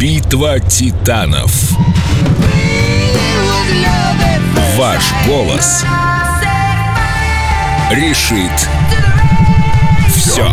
Битва титанов. Ваш голос решит все.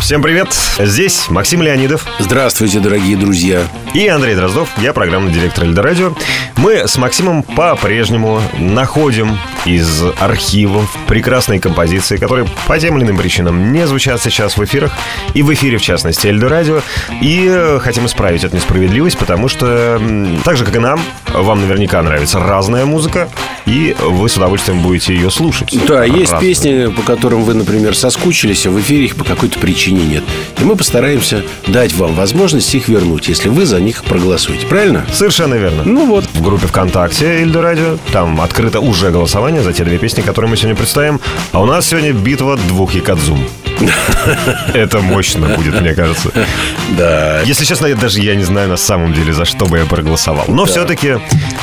Всем привет! Здесь Максим Леонидов Здравствуйте, дорогие друзья. и Андрей Дроздов. Я программный директор Эльдорадио. Мы с Максимом по-прежнему находим из архивов прекрасные композиции, которые по тем или иным причинам не звучат сейчас в эфирах. И в эфире, в частности, Эльдорадио. И э, хотим исправить эту несправедливость, потому что, так же, как и нам, вам наверняка нравится разная музыка, и вы с удовольствием будете ее слушать. Да, есть Разную. песни, по которым вы, например, соскучились, а в эфире их по какой-то причине нет. И мы постараемся дать вам возможность их вернуть, если вы за них проголосуете. Правильно? Совершенно верно. Ну вот. в группе ВКонтакте Эльдо Радио. Там открыто уже голосование за те две песни, которые мы сегодня представим. А у нас сегодня битва двух якадзум. Это мощно будет, мне кажется. Да. Если честно, я даже я не знаю на самом деле, за что бы я проголосовал. Но все-таки...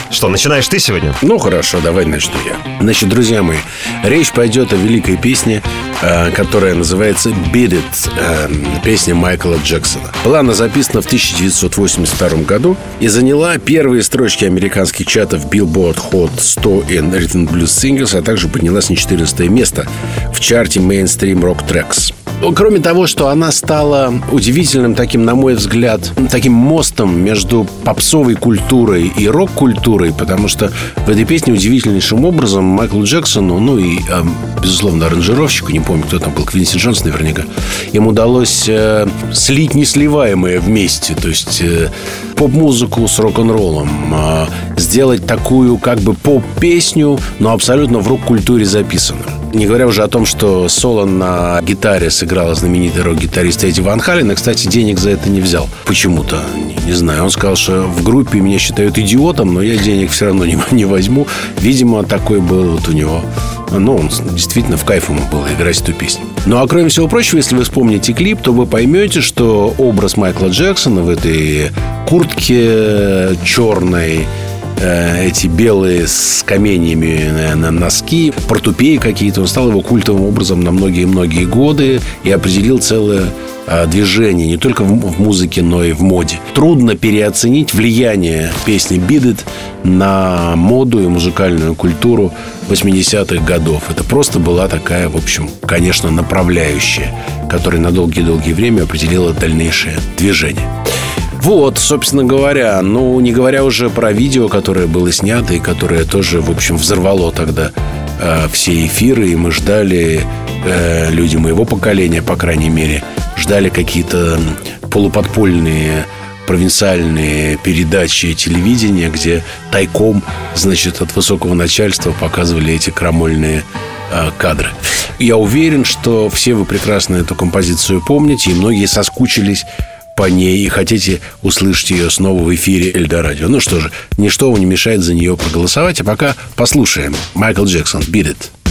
Что, начинаешь ты сегодня? Ну хорошо, давай начну я. Значит, друзья мои, речь пойдет о великой песне, э, которая называется «Beat It», э, песня Майкла Джексона. Была она записана в 1982 году и заняла первые строчки американских чатов Billboard Hot 100 and Rhythm Blues Singles, а также поднялась на 14 место в чарте Mainstream Rock Tracks. Ну, Кроме того, что она стала удивительным таким, на мой взгляд, таким мостом между попсовой культурой и рок-культурой, потому что в этой песне удивительнейшим образом Майклу Джексону, ну и, э, безусловно, аранжировщику, не помню, кто там был, Квинси Джонс наверняка, им удалось э, слить несливаемое вместе, то есть э, поп-музыку с рок-н-роллом, сделать такую как бы поп-песню, но абсолютно в рок-культуре записанную. Не говоря уже о том, что соло на гитаре сыграла знаменитый рок-гитарист Эдди Ван Халлен. И, кстати, денег за это не взял. Почему-то. Не, не знаю. Он сказал, что в группе меня считают идиотом, но я денег все равно не, не возьму. Видимо, такой был вот у него ну, он действительно в кайф ему было играть эту песню. Ну, а кроме всего прочего, если вы вспомните клип, то вы поймете, что образ Майкла Джексона в этой куртке черной, эти белые с каменьями на, на носки, портупеи какие-то. Он стал его культовым образом на многие-многие годы и определил целое а, движение не только в, музыке, но и в моде. Трудно переоценить влияние песни «Beat It» на моду и музыкальную культуру 80-х годов. Это просто была такая, в общем, конечно, направляющая, которая на долгие-долгие время определила дальнейшее движение. Вот, собственно говоря, ну, не говоря уже про видео, которое было снято и которое тоже, в общем, взорвало тогда э, все эфиры, и мы ждали, э, люди моего поколения, по крайней мере, ждали какие-то полуподпольные провинциальные передачи телевидения, где тайком, значит, от высокого начальства показывали эти крамольные э, кадры. Я уверен, что все вы прекрасно эту композицию помните, и многие соскучились по ней и хотите услышать ее снова в эфире Эльдорадио. Ну что же, ничто вам не мешает за нее проголосовать, а пока послушаем. Майкл Джексон, «Beat It».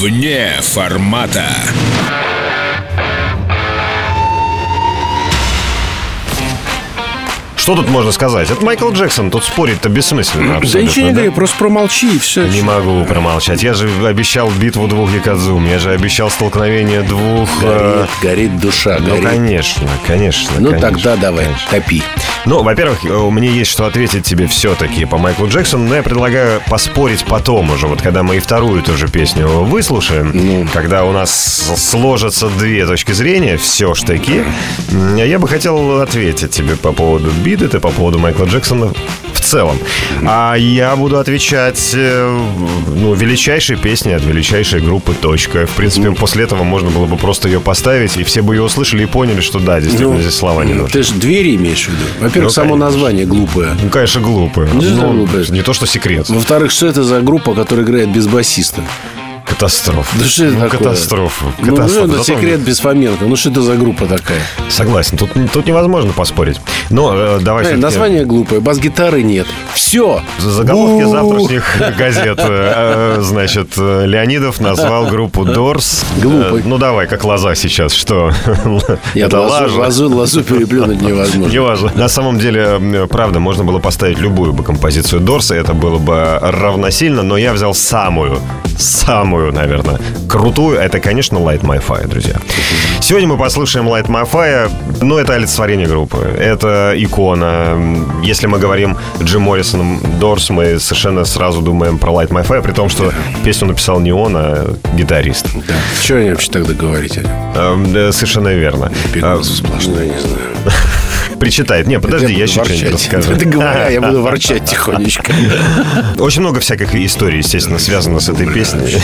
Вне формата. Что тут можно сказать? Это Майкл Джексон, тут спорить-то бессмысленно Да абсолютно, ничего не да? говори, просто промолчи и все. Не могу промолчать. Я же обещал битву двух Якадзум. Я же обещал столкновение двух... э, Горит, горит душа, Ну, горит. конечно, конечно. Ну конечно, тогда давай, конечно. топи. Ну, во-первых, э, у меня есть что ответить тебе все-таки по Майклу Джексону, но я предлагаю поспорить потом уже, вот когда мы и вторую тоже песню выслушаем, Ну. когда у нас сложатся две точки зрения, все штыки, м, я бы хотел ответить тебе по поводу биты, ты по поводу Майкла Джексона в целом. А я буду отвечать, э, ну, величайшей песни от величайшей группы «Точка». В принципе, после этого можно было бы просто ее поставить, и все бы ее услышали и поняли, что да, действительно, здесь слова не нужны. Ты же двери имеешь в виду. Во-первых, Ну, само конечно. название глупое. Ну, конечно, глупо. Ну, Ну, глупое? не то, что секрет. Во-вторых, что это за группа, которая играет без басиста? Катастрофа. Да что это ну, такое? катастрофа. Ну, Катастрофа. это Зато- секрет без Фоменко. Ну, что это за группа такая? Согласен, тут, тут невозможно поспорить. Но э, давай Э, название глупое, бас-гитары нет. Все. заголовки завтрашних газет. Э, э, Значит, э, Леонидов назвал группу Дорс. Глупый. Ну, давай, как лоза сейчас. Что? Это лажа. лозу, лозу переплюнуть невозможно. Неважно. На самом деле, правда, можно было поставить любую бы композицию Дорса, это было бы равносильно, но я взял самую, самую, наверное, крутую. Это, конечно, Light My Fire, друзья. Сегодня мы послушаем Light My Fire. Ну, это олицетворение группы. Это икона. Если мы говорим Джим Моррисон Дорс, мы совершенно сразу думаем про Light My Fire, при том, что песню написал не он, а гитарист. Да. Что они вообще тогда нем? Эм, Совершенно верно. Перенос сплошной, не знаю. Причитает. Не, подожди, я буду еще что-нибудь расскажу. Ты говоря, я буду ворчать тихонечко. Очень много всяких историй, естественно, связано с этой песней.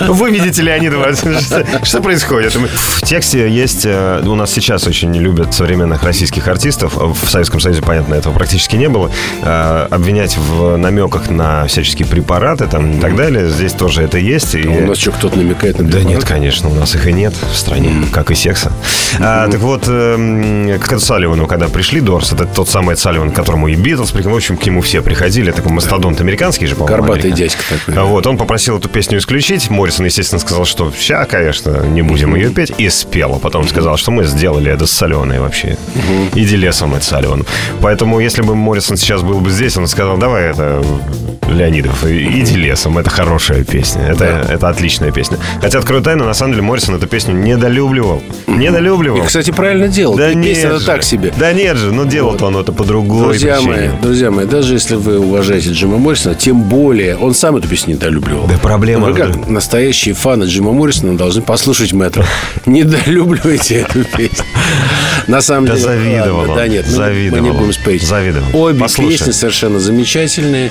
Вы видите Леонидова. Что- Что происходит? В тексте есть... э, У нас сейчас очень любят современных российских артистов. В Советском Союзе, понятно, этого практически не было. Э, Обвинять в намеках на всяческие препараты там, и так далее. Здесь тоже это есть. и- У нас что, кто-то намекает на да препарат? нет, конечно, у нас их и нет в стране, как и секса. А, так вот, эм, к Салливану, когда пришли Дорс, это тот самый Салливан, к которому и Битлз, в общем, к нему все приходили, такой мастодонт американский же, по-моему. Горбатый дядька такой. Вот, он попросил эту песню исключить. Моррисон, естественно, сказал, что ща, конечно, не будем ее петь. И спел. А потом сказал, что мы сделали это с Соленой вообще. Иди лесом, Эд Салливан. Поэтому, если бы Моррисон сейчас был бы здесь, он сказал, давай это, Леонидов, иди лесом. Это хорошая песня. Это, это отличная песня. Хотя, открою тайну, на самом деле Моррисон эту песню недолюбливал. Недолюбливал. И, кстати, правильно делал. Да Песня нет это же. так себе. Да нет же, ну делал-то он это по другой Друзья причине. мои, друзья мои, даже если вы уважаете Джима Моррисона, тем более он сам эту песню недолюбливал. Да проблема- Вы как настоящие фаны Джима Моррисона должны послушать Мэтра. Недолюбливайте эту песню. На самом Да деле... завидовал ладно, он, Да нет, мы- мы завидовал не будем спорить. завидовал. Обе песни совершенно замечательные.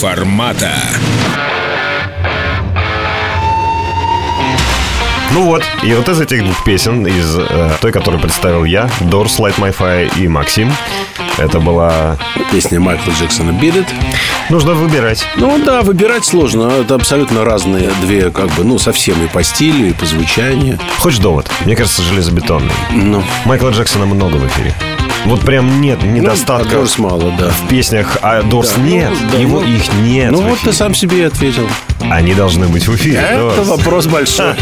формата. Ну вот, и вот из этих двух песен, из э, той, которую представил я, Doors, Light My Fire и Максим, это была... Песня Майкла Джексона «Beat It». Нужно выбирать. Ну да, выбирать сложно. Это абсолютно разные две, как бы, ну, совсем и по стилю, и по звучанию. Хочешь довод? Мне кажется, железобетонный. Ну, Майкла Джексона много в эфире. Вот прям нет недостатка Дорс мало, да. в песнях, а Дорс Да, ну, нет, да, его ну, их нет. Ну вот ты сам себе и ответил. Они должны быть в эфире. Это Дорс. вопрос большой.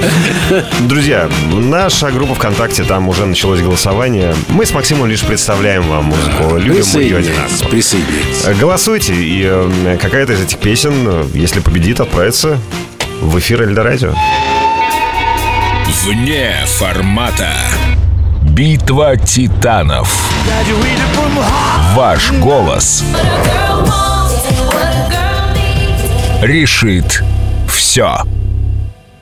Друзья, наша группа ВКонтакте, там уже началось голосование. Мы с Максимом лишь представляем вам музыку. Любим мы ее одинаково. присоединяйтесь. Э, Голосуйте, и э, какая-то из этих песен, э, если победит, отправится в эфир Эльдорадио. Вне формата. Битва титанов. Ваш голос решит все.